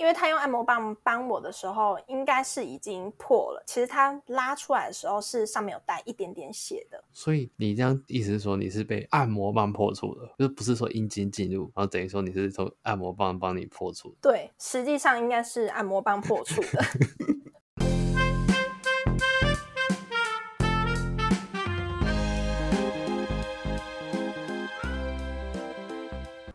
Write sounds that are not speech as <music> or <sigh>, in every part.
因为他用按摩棒帮我的时候，应该是已经破了。其实他拉出来的时候是上面有带一点点血的。所以你这样意思是说你是被按摩棒破处的，就是不是说阴茎进入，然后等于说你是从按摩棒帮你破处的。对，实际上应该是按摩棒破处的。<laughs>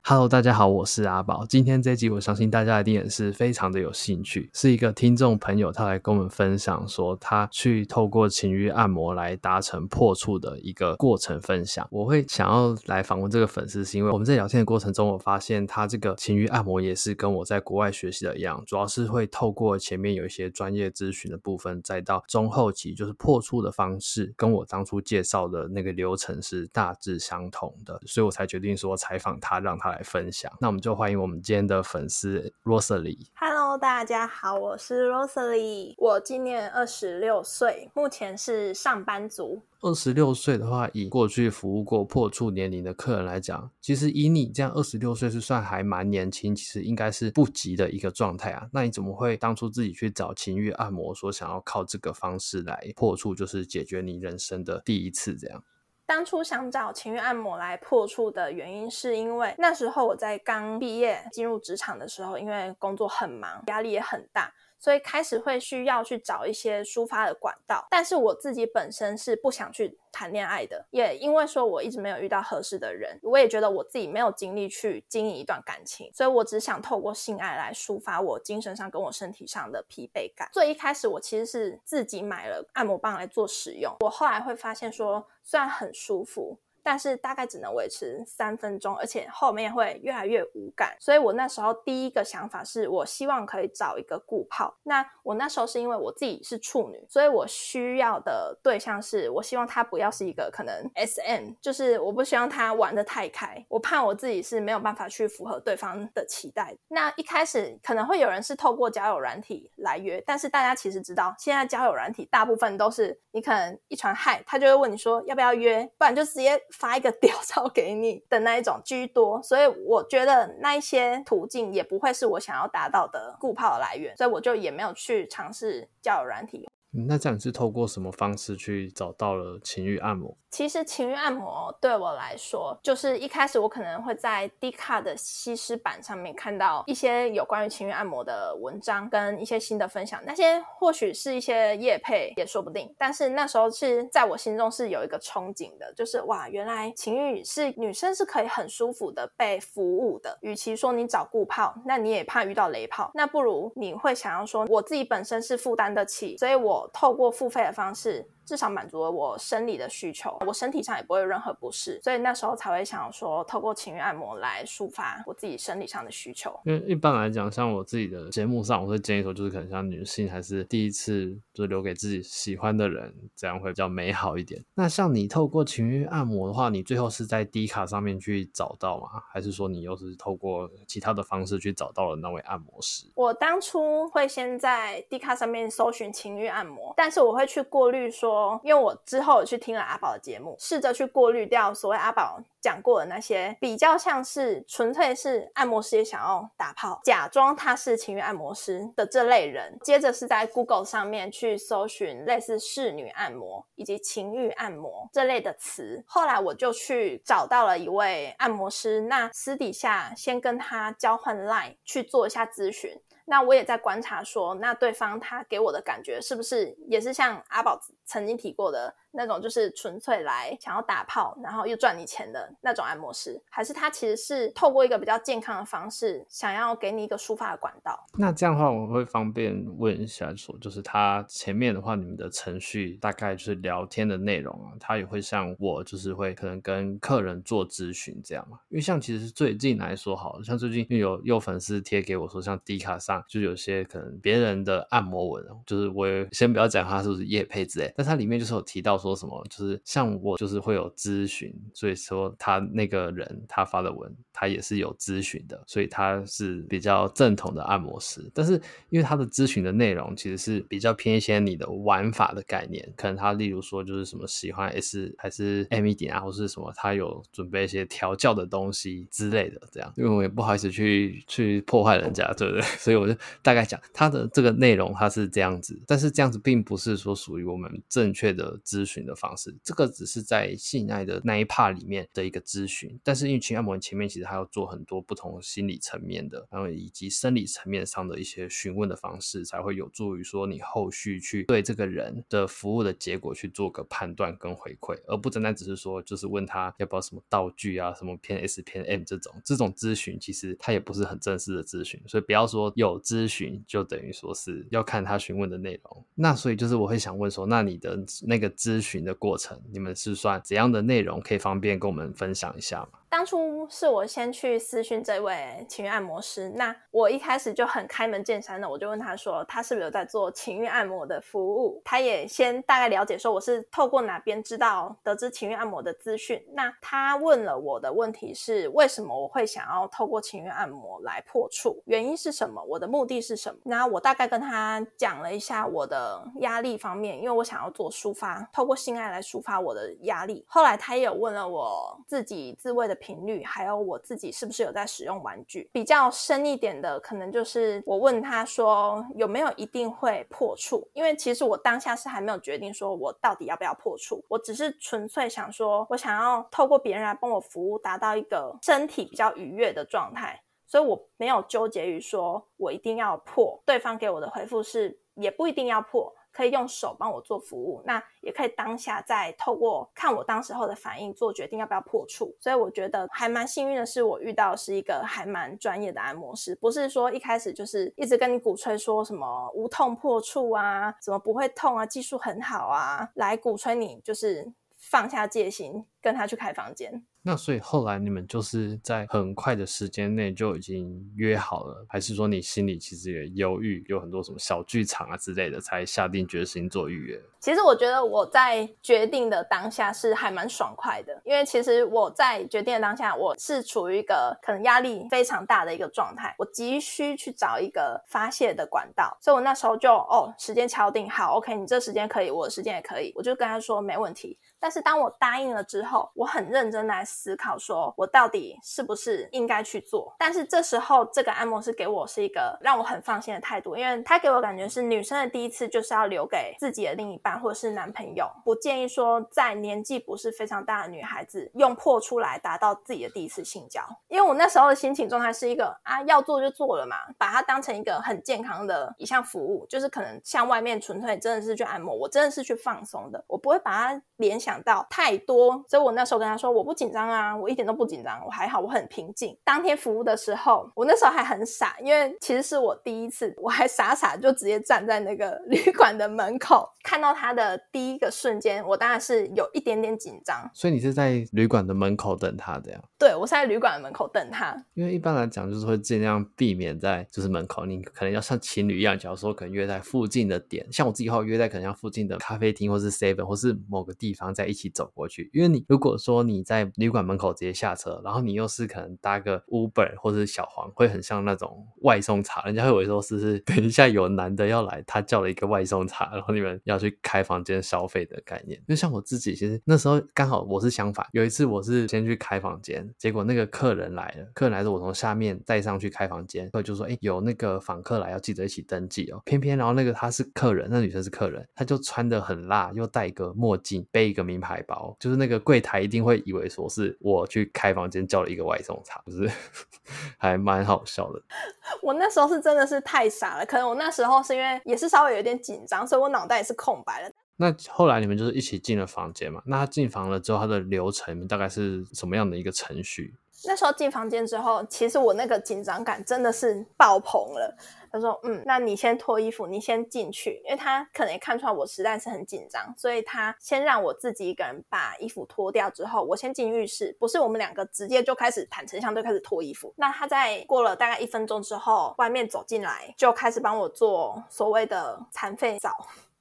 Hello，大家好，我是阿宝。今天这集，我相信大家一定也是非常的有兴趣。是一个听众朋友，他来跟我们分享说，他去透过情欲按摩来达成破处的一个过程分享。我会想要来访问这个粉丝，是因为我们在聊天的过程中，我发现他这个情欲按摩也是跟我在国外学习的一样，主要是会透过前面有一些专业咨询的部分，再到中后期就是破处的方式，跟我当初介绍的那个流程是大致相同的，所以我才决定说采访他，让他来分享，那我们就欢迎我们今天的粉丝 Rosalie。Hello，大家好，我是 Rosalie，我今年二十六岁，目前是上班族。二十六岁的话，以过去服务过破处年龄的客人来讲，其实以你这样二十六岁是算还蛮年轻，其实应该是不急的一个状态啊。那你怎么会当初自己去找情欲按摩，说想要靠这个方式来破处，就是解决你人生的第一次这样？当初想找情欲按摩来破处的原因，是因为那时候我在刚毕业进入职场的时候，因为工作很忙，压力也很大。所以开始会需要去找一些抒发的管道，但是我自己本身是不想去谈恋爱的，也因为说我一直没有遇到合适的人，我也觉得我自己没有精力去经营一段感情，所以我只想透过性爱来抒发我精神上跟我身体上的疲惫感。所以一开始我其实是自己买了按摩棒来做使用，我后来会发现说，虽然很舒服。但是大概只能维持三分钟，而且后面会越来越无感。所以我那时候第一个想法是，我希望可以找一个固炮。那我那时候是因为我自己是处女，所以我需要的对象是我希望他不要是一个可能 SM，就是我不希望他玩得太开，我怕我自己是没有办法去符合对方的期待。那一开始可能会有人是透过交友软体来约，但是大家其实知道，现在交友软体大部分都是你可能一传嗨，他就会问你说要不要约，不然就直接。发一个屌照给你的那一种居多，所以我觉得那一些途径也不会是我想要达到的固泡的来源，所以我就也没有去尝试交友软体。那这样是透过什么方式去找到了情欲按摩？其实情欲按摩对我来说，就是一开始我可能会在 d 卡的西施版上面看到一些有关于情欲按摩的文章跟一些新的分享，那些或许是一些业配也说不定。但是那时候是在我心中是有一个憧憬的，就是哇，原来情欲是女生是可以很舒服的被服务的。与其说你找固炮，那你也怕遇到雷炮，那不如你会想要说，我自己本身是负担得起，所以我。透过付费的方式。至少满足了我生理的需求，我身体上也不会有任何不适，所以那时候才会想说，透过情欲按摩来抒发我自己生理上的需求。因为一般来讲，像我自己的节目上，我会建议说，就是可能像女性还是第一次，就留给自己喜欢的人，这样会比较美好一点。那像你透过情欲按摩的话，你最后是在 D 卡上面去找到吗？还是说你又是透过其他的方式去找到了那位按摩师？我当初会先在 D 卡上面搜寻情欲按摩，但是我会去过滤说。因为我之后去听了阿宝的节目，试着去过滤掉所谓阿宝讲过的那些比较像是纯粹是按摩师也想要打炮，假装他是情欲按摩师的这类人。接着是在 Google 上面去搜寻类似侍女按摩以及情欲按摩这类的词。后来我就去找到了一位按摩师，那私底下先跟他交换 Line 去做一下咨询。那我也在观察说，那对方他给我的感觉是不是也是像阿宝曾经提过的？那种就是纯粹来想要打炮，然后又赚你钱的那种按摩师，还是他其实是透过一个比较健康的方式，想要给你一个抒发的管道？那这样的话，我会方便问一下说，就是他前面的话，你们的程序大概就是聊天的内容啊，他也会像我，就是会可能跟客人做咨询这样嘛？因为像其实最近来说，好像最近有有粉丝贴给我说，像迪卡上就有些可能别人的按摩文，就是我先不要讲他是不是业配之类，但它里面就是有提到说。说什么？就是像我，就是会有咨询，所以说他那个人他发的文，他也是有咨询的，所以他是比较正统的按摩师。但是因为他的咨询的内容其实是比较偏一些你的玩法的概念，可能他例如说就是什么喜欢 S 还是 M 一点啊，或是什么，他有准备一些调教的东西之类的，这样。因为我也不好意思去去破坏人家，对不对？<laughs> 所以我我就大概讲它的这个内容，它是这样子，但是这样子并不是说属于我们正确的咨询的方式，这个只是在性爱的那一 part 里面的一个咨询，但是因为情欲按摩前面其实还要做很多不同心理层面的，然后以及生理层面上的一些询问的方式，才会有助于说你后续去对这个人的服务的结果去做个判断跟回馈，而不单单只是说就是问他要不要什么道具啊，什么偏 S 偏 M 这种这种咨询，其实它也不是很正式的咨询，所以不要说有咨询就等于说是要看他询问的内容。那所以就是我会想问说，那你的那个咨询的过程，你们是算怎样的内容？可以方便跟我们分享一下吗？当初是我先去私讯这位情欲按摩师，那我一开始就很开门见山的，我就问他说，他是不是有在做情欲按摩的服务？他也先大概了解说我是透过哪边知道得知情欲按摩的资讯。那他问了我的问题是，为什么我会想要透过情欲按摩来破处？原因是什么？我的目的是什么？那我大概跟他讲了一下我的压力方面，因为我想要做抒发，透过性爱来抒发我的压力。后来他也有问了我自己自慰的频率，还有我自己是不是有在使用玩具？比较深一点的，可能就是我问他说有没有一定会破处？因为其实我当下是还没有决定说我到底要不要破处，我只是纯粹想说我想要透过别人来帮我服务，达到一个身体比较愉悦的状态，所以我没有纠结于说我一定要破。对方给我的回复是也不一定要破。可以用手帮我做服务，那也可以当下再透过看我当时候的反应做决定要不要破处。所以我觉得还蛮幸运的是，我遇到是一个还蛮专业的按摩师，不是说一开始就是一直跟你鼓吹说什么无痛破处啊，怎么不会痛啊，技术很好啊，来鼓吹你就是放下戒心跟他去开房间。那所以后来你们就是在很快的时间内就已经约好了，还是说你心里其实也犹豫，有很多什么小剧场啊之类的，才下定决心做预约？其实我觉得我在决定的当下是还蛮爽快的，因为其实我在决定的当下，我是处于一个可能压力非常大的一个状态，我急需去找一个发泄的管道，所以我那时候就哦，时间敲定好，OK，你这时间可以，我的时间也可以，我就跟他说没问题。但是当我答应了之后，我很认真来思考，说我到底是不是应该去做。但是这时候，这个按摩师给我是一个让我很放心的态度，因为他给我感觉是女生的第一次就是要留给自己的另一半或者是男朋友。不建议说在年纪不是非常大的女孩子用破处来达到自己的第一次性交。因为我那时候的心情状态是一个啊，要做就做了嘛，把它当成一个很健康的一项服务，就是可能像外面纯粹真的是去按摩，我真的是去放松的，我不会把它联想。到太多，所以我那时候跟他说，我不紧张啊，我一点都不紧张，我还好，我很平静。当天服务的时候，我那时候还很傻，因为其实是我第一次，我还傻傻就直接站在那个旅馆的门口，看到他的第一个瞬间，我当然是有一点点紧张。所以你是在旅馆的门口等他的呀？对，我是在旅馆的门口等他。因为一般来讲，就是会尽量避免在就是门口，你可能要像情侣一样，假如说可能约在附近的点，像我自己后约在可能像附近的咖啡厅，或是 Seven，或是某个地方在。一起走过去，因为你如果说你在旅馆门口直接下车，然后你又是可能搭个 Uber 或者是小黄，会很像那种外送茶，人家会以为说是是等一下有男的要来，他叫了一个外送茶，然后你们要去开房间消费的概念。就像我自己，其实那时候刚好我是相反，有一次我是先去开房间，结果那个客人来了，客人来的我从下面带上去开房间，所以就说哎有那个访客来要记得一起登记哦。<laughs> 偏偏然后那个他是客人，那女生是客人，她就穿的很辣，又戴一个墨镜，背一个名牌包，就是那个柜台一定会以为说是我去开房间叫了一个外送茶，就是 <laughs> 还蛮好笑的。<laughs> 我那时候是真的是太傻了，可能我那时候是因为也是稍微有点紧张，所以我脑袋也是空白了。那后来你们就是一起进了房间嘛？那他进房了之后，他的流程大概是什么样的一个程序？那时候进房间之后，其实我那个紧张感真的是爆棚了。他说：“嗯，那你先脱衣服，你先进去，因为他可能也看出来我实在是很紧张，所以他先让我自己一个人把衣服脱掉之后，我先进浴室，不是我们两个直接就开始坦诚相对开始脱衣服。那他在过了大概一分钟之后，外面走进来，就开始帮我做所谓的残废澡。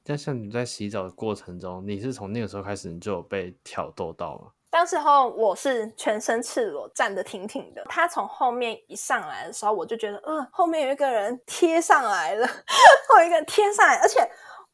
但像你在洗澡的过程中，你是从那个时候开始你就有被挑逗到吗？”当时候我是全身赤裸站得挺挺的，他从后面一上来的时候，我就觉得，呃，后面有一个人贴上来了，<laughs> 后一个人贴上来，而且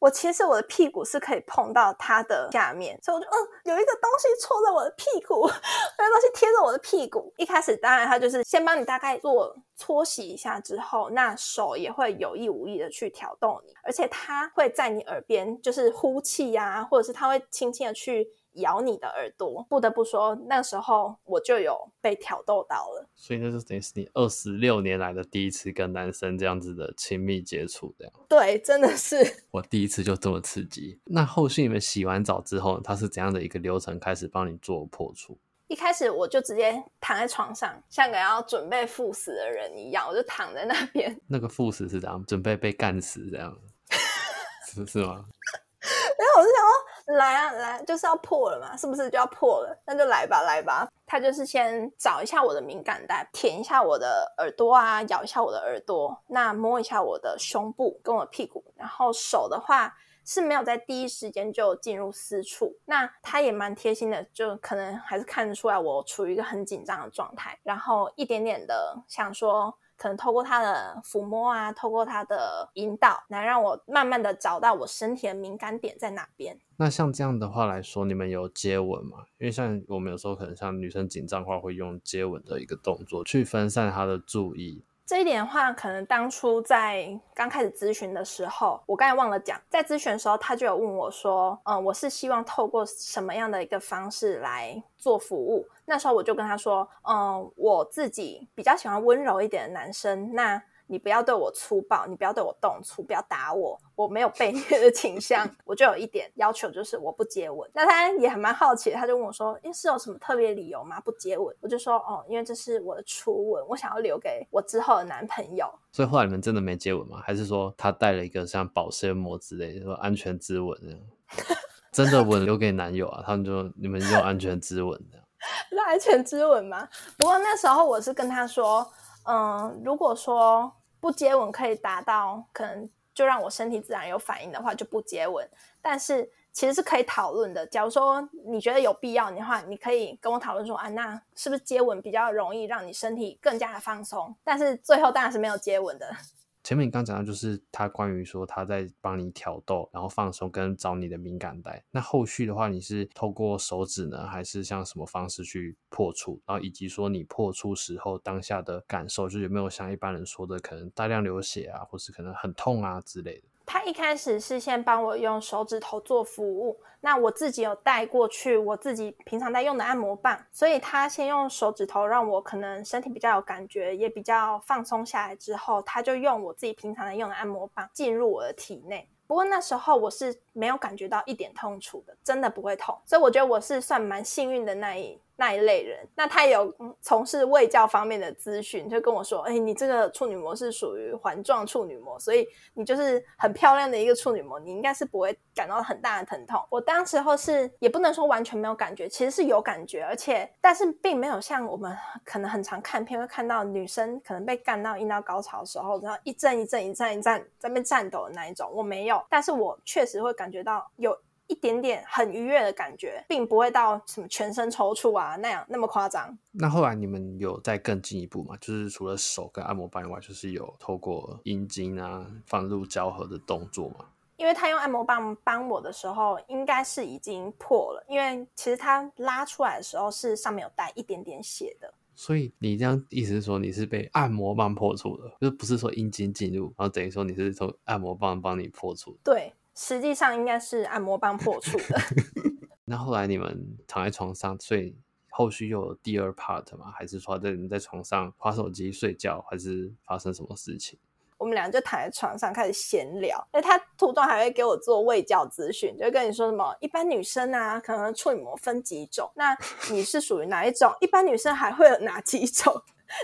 我其实我的屁股是可以碰到它的下面，所以我就嗯，有一个东西戳着我的屁股，<laughs> 那个东西贴着我的屁股。一开始当然它就是先帮你大概做搓洗一下之后，那手也会有意无意的去挑动你，而且它会在你耳边就是呼气呀、啊，或者是它会轻轻的去。咬你的耳朵，不得不说，那时候我就有被挑逗到了。所以那就等于是你二十六年来的第一次跟男生这样子的亲密接触，这样。对，真的是。<laughs> 我第一次就这么刺激。那后续你们洗完澡之后，他是怎样的一个流程开始帮你做破处？一开始我就直接躺在床上，像个要准备赴死的人一样，我就躺在那边。<laughs> 那个赴死是怎样？准备被干死这样？<laughs> 是是吗？然后我就想说。来啊来，就是要破了嘛，是不是就要破了？那就来吧来吧。他就是先找一下我的敏感带，舔一下我的耳朵啊，咬一下我的耳朵，那摸一下我的胸部跟我屁股，然后手的话是没有在第一时间就进入私处。那他也蛮贴心的，就可能还是看得出来我处于一个很紧张的状态，然后一点点的想说。可能透过他的抚摸啊，透过他的引导，来让我慢慢的找到我身体的敏感点在哪边。那像这样的话来说，你们有接吻吗？因为像我们有时候可能像女生紧张的话，会用接吻的一个动作去分散她的注意。这一点的话，可能当初在刚开始咨询的时候，我刚才忘了讲，在咨询的时候，他就有问我说，嗯，我是希望透过什么样的一个方式来做服务？那时候我就跟他说，嗯，我自己比较喜欢温柔一点的男生，那。你不要对我粗暴，你不要对我动粗，不要打我，我没有被 <laughs> 虐的倾向。我就有一点要求，就是我不接吻。那他也还蛮好奇，他就问我说：“诶，是有什么特别理由吗？不接吻？”我就说：“哦，因为这是我的初吻，我想要留给我之后的男朋友。”所以后来你们真的没接吻吗？还是说他带了一个像保鲜膜之类的，说安全之吻这样？<laughs> 真的吻留给男友啊？他们就你们用安全之吻这样？<laughs> 那安全之吻吗？不过那时候我是跟他说：“嗯，如果说。”不接吻可以达到可能就让我身体自然有反应的话，就不接吻。但是其实是可以讨论的。假如说你觉得有必要的话，你可以跟我讨论说啊，那是不是接吻比较容易让你身体更加的放松？但是最后当然是没有接吻的。前面你刚讲到，就是他关于说他在帮你挑逗，然后放松跟找你的敏感带。那后续的话，你是透过手指呢，还是像什么方式去破处？然后以及说你破处时候当下的感受，就有没有像一般人说的，可能大量流血啊，或是可能很痛啊之类的？他一开始是先帮我用手指头做服务，那我自己有带过去我自己平常在用的按摩棒，所以他先用手指头让我可能身体比较有感觉，也比较放松下来之后，他就用我自己平常在用的按摩棒进入我的体内。不过那时候我是没有感觉到一点痛楚的，真的不会痛，所以我觉得我是算蛮幸运的那一那一类人。那他有从事卫教方面的咨询，就跟我说：“哎，你这个处女膜是属于环状处女膜，所以你就是很漂亮的一个处女膜，你应该是不会感到很大的疼痛。”我当时候是也不能说完全没有感觉，其实是有感觉，而且但是并没有像我们可能很常看片会看到女生可能被干到阴道高潮的时候，然后一阵一阵一阵一阵在那边颤抖的那一种，我没有。但是我确实会感觉到有一点点很愉悦的感觉，并不会到什么全身抽搐啊那样那么夸张。那后来你们有再更进一步吗？就是除了手跟按摩棒以外，就是有透过阴茎啊放入交合的动作吗？因为他用按摩棒帮我的时候，应该是已经破了，因为其实他拉出来的时候是上面有带一点点血的。所以你这样意思是说你是被按摩棒破处的，就不是说阴茎进入，然后等于说你是从按摩棒帮你破处。对，实际上应该是按摩棒破处的。<laughs> 那后来你们躺在床上，所以后续又有第二 part 吗？还是说在你在床上划手机睡觉，还是发生什么事情？我们俩就躺在床上开始闲聊，哎，他途中还会给我做卫教咨询，就跟你说什么一般女生啊，可能处女膜分几种，那你是属于哪一种？一般女生还会有哪几种？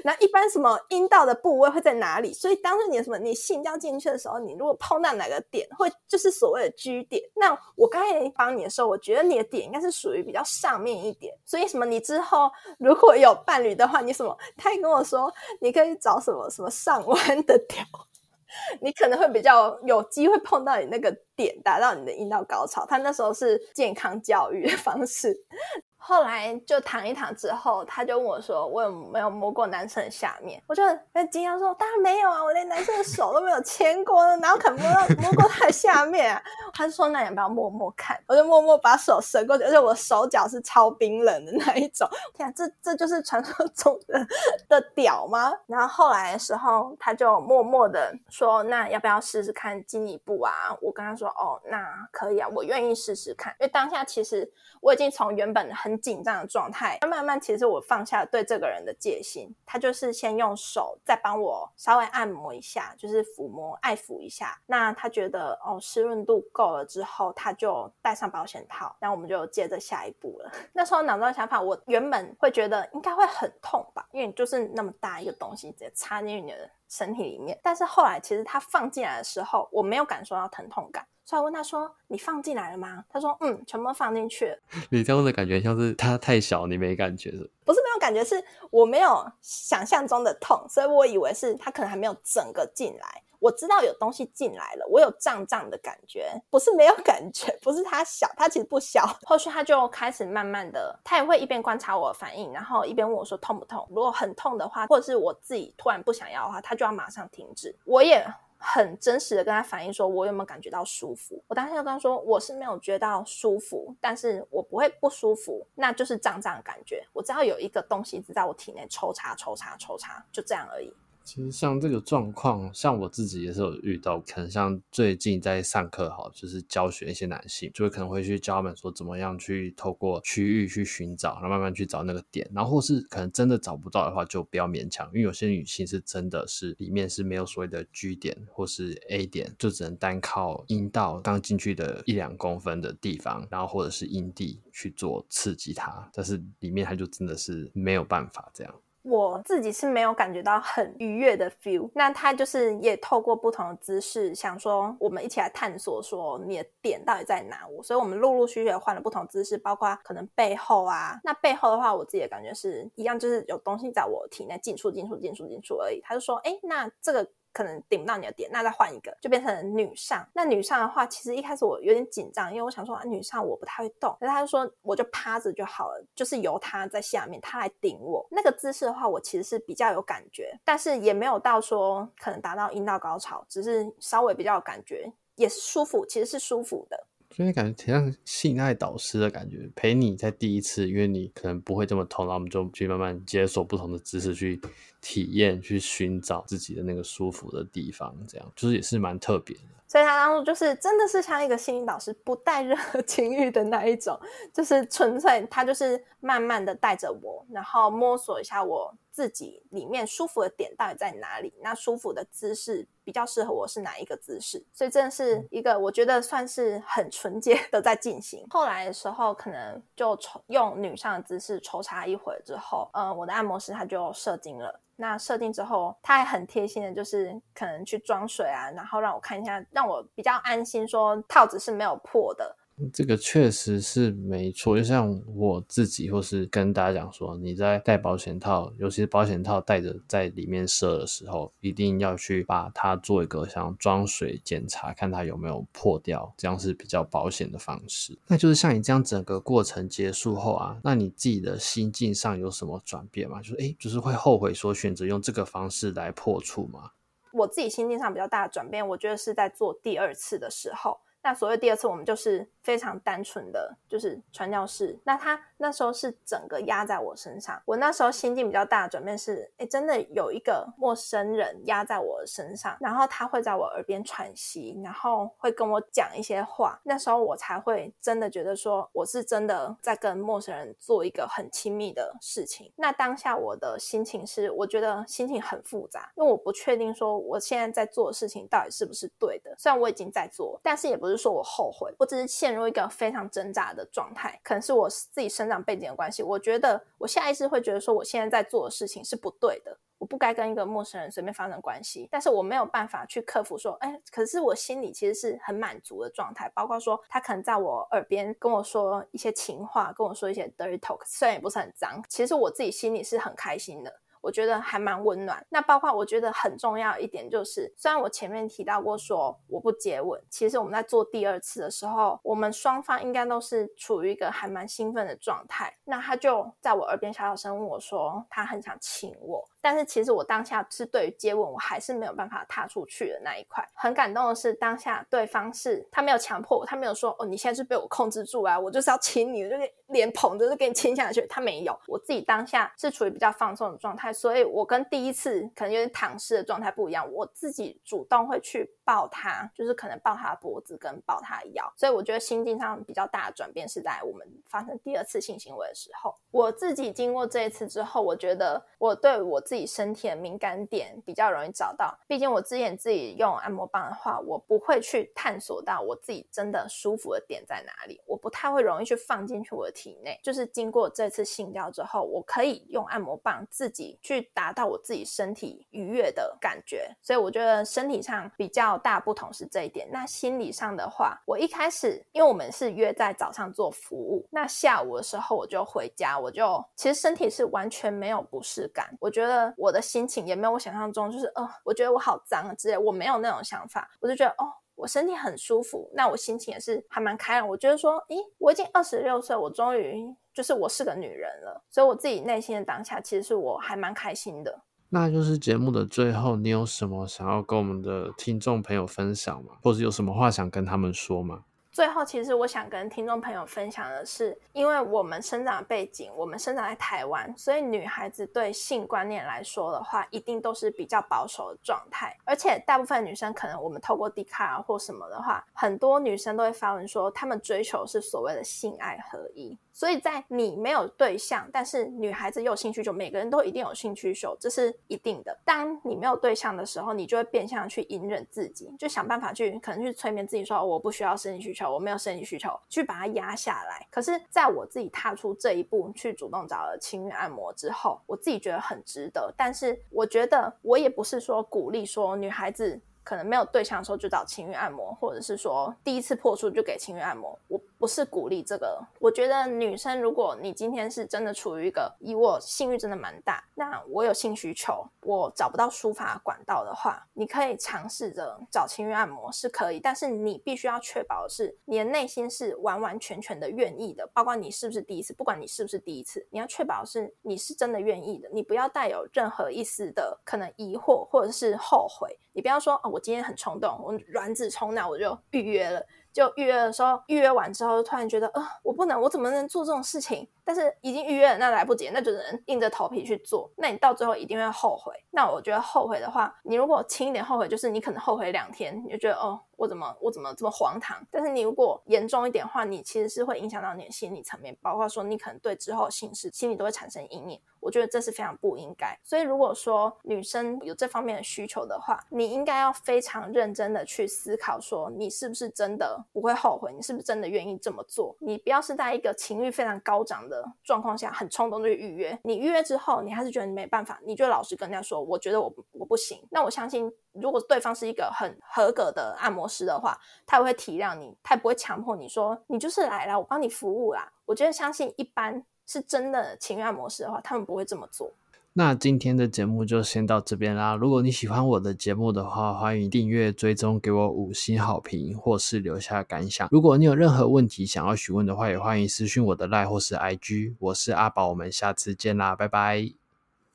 那一般什么阴道的部位会在哪里？所以当时你什么你性交进去的时候，你如果碰到哪个点，会就是所谓的 G 点。那我刚才帮你的时候，我觉得你的点应该是属于比较上面一点。所以什么你之后如果有伴侣的话，你什么他也跟我说，你可以找什么什么上弯的屌，<laughs> 你可能会比较有机会碰到你那个点，达到你的阴道高潮。他那时候是健康教育的方式。后来就躺一躺之后，他就问我说：“我有没有摸过男生的下面？”我就很惊讶说：“当然没有啊，我连男生的手都没有牵过，哪有可能摸到摸过他的下面啊？” <laughs> 他就说：“那你要不要摸摸看？”我就默默把手伸过去，而且我手脚是超冰冷的那一种。天啊，这这就是传说中的的屌吗？然后后来的时候，他就默默的说：“那要不要试试看进一步啊？”我跟他说：“哦，那可以啊，我愿意试试看。”因为当下其实我已经从原本很紧张的状态，那慢慢其实我放下对这个人的戒心。他就是先用手再帮我稍微按摩一下，就是抚摸、爱抚一下。那他觉得哦，湿润度够了之后，他就戴上保险套。然后我们就接着下一步了。<laughs> 那时候脑中的想法，我原本会觉得应该会很痛吧，因为你就是那么大一个东西直接插进你的身体里面。但是后来其实他放进来的时候，我没有感受到疼痛感。所以我问他说：“你放进来了吗？”他说：“嗯，全部放进去了。<laughs> ”你这样的感觉像是他太小，你没感觉是？不是没有感觉，是我没有想象中的痛，所以我以为是他可能还没有整个进来。我知道有东西进来了，我有胀胀的感觉，不是没有感觉，<laughs> 不是他小，他其实不小。<laughs> 后续他就开始慢慢的，他也会一边观察我的反应，然后一边问我说痛不痛？如果很痛的话，或者是我自己突然不想要的话，他就要马上停止。我也。很真实的跟他反映说，我有没有感觉到舒服？我当时就跟他说，我是没有觉得到舒服，但是我不会不舒服，那就是胀胀的感觉。我知道有一个东西在我体内抽插、抽插、抽插，就这样而已。其实像这个状况，像我自己也是有遇到，可能像最近在上课，哈，就是教学一些男性，就会可能会去教他们说怎么样去透过区域去寻找，然后慢慢去找那个点，然后或是可能真的找不到的话，就不要勉强，因为有些女性是真的是里面是没有所谓的 G 点或是 A 点，就只能单靠阴道刚进去的一两公分的地方，然后或者是阴蒂去做刺激它，但是里面它就真的是没有办法这样。我自己是没有感觉到很愉悦的 feel，那他就是也透过不同的姿势，想说我们一起来探索，说你的点到底在哪？我，所以我们陆陆续续换了不同姿势，包括可能背后啊，那背后的话，我自己的感觉是一样，就是有东西在我体内进出、进出、进出、进出而已。他就说，哎，那这个。可能顶不到你的点，那再换一个，就变成女上。那女上的话，其实一开始我有点紧张，因为我想说啊，女上我不太会动。那他就说，我就趴着就好了，就是由他在下面，他来顶我。那个姿势的话，我其实是比较有感觉，但是也没有到说可能达到阴道高潮，只是稍微比较有感觉，也是舒服，其实是舒服的。所以感觉挺像性爱导师的感觉，陪你在第一次，因为你可能不会这么痛，然后我们就去慢慢解锁不同的知识去。体验去寻找自己的那个舒服的地方，这样就是也是蛮特别的。所以他当初就是真的是像一个心理导师，不带任何 <laughs> 情欲的那一种，就是纯粹他就是慢慢的带着我，然后摸索一下我自己里面舒服的点到底在哪里，那舒服的姿势比较适合我是哪一个姿势。所以真的是一个我觉得算是很纯洁的在进行。后来的时候可能就抽用女上的姿势抽插一会之后，嗯，我的按摩师他就射精了。那设定之后，他还很贴心的，就是可能去装水啊，然后让我看一下，让我比较安心，说套子是没有破的。这个确实是没错，就像我自己，或是跟大家讲说，你在戴保险套，尤其是保险套戴着在里面射的时候，一定要去把它做一个像装水检查，看它有没有破掉，这样是比较保险的方式。那就是像你这样整个过程结束后啊，那你自己的心境上有什么转变吗？就是哎，就是会后悔说选择用这个方式来破处吗？我自己心境上比较大的转变，我觉得是在做第二次的时候。那所谓第二次，我们就是非常单纯的，就是传教士。那他那时候是整个压在我身上，我那时候心境比较大的转变是，哎，真的有一个陌生人压在我身上，然后他会在我耳边喘息，然后会跟我讲一些话。那时候我才会真的觉得说，我是真的在跟陌生人做一个很亲密的事情。那当下我的心情是，我觉得心情很复杂，因为我不确定说我现在在做的事情到底是不是对的。虽然我已经在做，但是也不是。说我后悔，我只是陷入一个非常挣扎的状态，可能是我自己生长背景的关系。我觉得我下意识会觉得说，我现在在做的事情是不对的，我不该跟一个陌生人随便发生关系。但是我没有办法去克服说，哎，可是我心里其实是很满足的状态。包括说，他可能在我耳边跟我说一些情话，跟我说一些 dirty talk，虽然也不是很脏，其实我自己心里是很开心的。我觉得还蛮温暖。那包括我觉得很重要一点就是，虽然我前面提到过说我不接吻，其实我们在做第二次的时候，我们双方应该都是处于一个还蛮兴奋的状态。那他就在我耳边小小声问我说，他很想亲我。但是其实我当下是对于接吻，我还是没有办法踏出去的那一块。很感动的是，当下对方是他没有强迫我，他没有说哦，你现在是被我控制住啊，我就是要亲你，我就脸捧着就给你亲下去。他没有，我自己当下是处于比较放松的状态，所以我跟第一次可能有点躺尸的状态不一样，我自己主动会去抱他，就是可能抱他的脖子跟抱他的腰。所以我觉得心境上比较大的转变是在我们发生第二次性行为的时候。我自己经过这一次之后，我觉得我对我自己身体的敏感点比较容易找到。毕竟我之前自己用按摩棒的话，我不会去探索到我自己真的舒服的点在哪里，我不太会容易去放进去我的体内。就是经过这次性交之后，我可以用按摩棒自己去达到我自己身体愉悦的感觉。所以我觉得身体上比较大不同是这一点。那心理上的话，我一开始因为我们是约在早上做服务，那下午的时候我就回家，我就其实身体是完全没有不适感。我觉得我的心情也没有我想象中就是呃，我觉得我好脏啊之类，我没有那种想法。我就觉得哦，我身体很舒服，那我心情也是还蛮开朗。我觉得说，诶，我已经二十六岁，我终于就是我是个女人了，所以我自己内心的当下其实是我还蛮开心的。那就是节目的最后，你有什么想要跟我们的听众朋友分享吗？或者有什么话想跟他们说吗？最后，其实我想跟听众朋友分享的是，因为我们生长背景，我们生长在台湾，所以女孩子对性观念来说的话，一定都是比较保守的状态。而且，大部分女生可能我们透过 Dcard 或什么的话，很多女生都会发文说，她们追求是所谓的性爱合一。所以在你没有对象，但是女孩子有兴趣，就，每个人都一定有兴趣秀，这是一定的。当你没有对象的时候，你就会变相去隐忍自己，就想办法去可能去催眠自己说，说我不需要生理需求，我没有生理需求，去把它压下来。可是，在我自己踏出这一步，去主动找了情欲按摩之后，我自己觉得很值得。但是，我觉得我也不是说鼓励说女孩子可能没有对象的时候就找情欲按摩，或者是说第一次破处就给情欲按摩。我。不是鼓励这个，我觉得女生，如果你今天是真的处于一个以我性欲真的蛮大，那我有性需求，我找不到抒发管道的话，你可以尝试着找情欲按摩是可以，但是你必须要确保的是你的内心是完完全全的愿意的，包括你是不是第一次，不管你是不是第一次，你要确保是你是真的愿意的，你不要带有任何一丝的可能疑惑或者是后悔，你不要说哦，我今天很冲动，我卵子冲脑我就预约了。就预约的时候，预约完之后，突然觉得，呃，我不能，我怎么能做这种事情？但是已经预约了，那来不及，那就只能硬着头皮去做。那你到最后一定会后悔。那我觉得后悔的话，你如果轻一点后悔，就是你可能后悔两天，你就觉得，哦。我怎么我怎么这么荒唐？但是你如果严重一点的话，你其实是会影响到你的心理层面，包括说你可能对之后性事心理都会产生阴影。我觉得这是非常不应该。所以如果说女生有这方面的需求的话，你应该要非常认真的去思考，说你是不是真的不会后悔，你是不是真的愿意这么做？你不要是在一个情欲非常高涨的状况下，很冲动的去预约。你预约之后，你还是觉得你没办法，你就老实跟人家说，我觉得我我不行。那我相信。如果对方是一个很合格的按摩师的话，他也会体谅你，他也不会强迫你说你就是来了，我帮你服务啦。我觉得相信一般是真的情愿模式的话，他们不会这么做。那今天的节目就先到这边啦。如果你喜欢我的节目的话，欢迎订阅、追踪，给我五星好评，或是留下感想。如果你有任何问题想要询问的话，也欢迎私讯我的 LINE 或是 IG。我是阿宝，我们下次见啦，拜拜。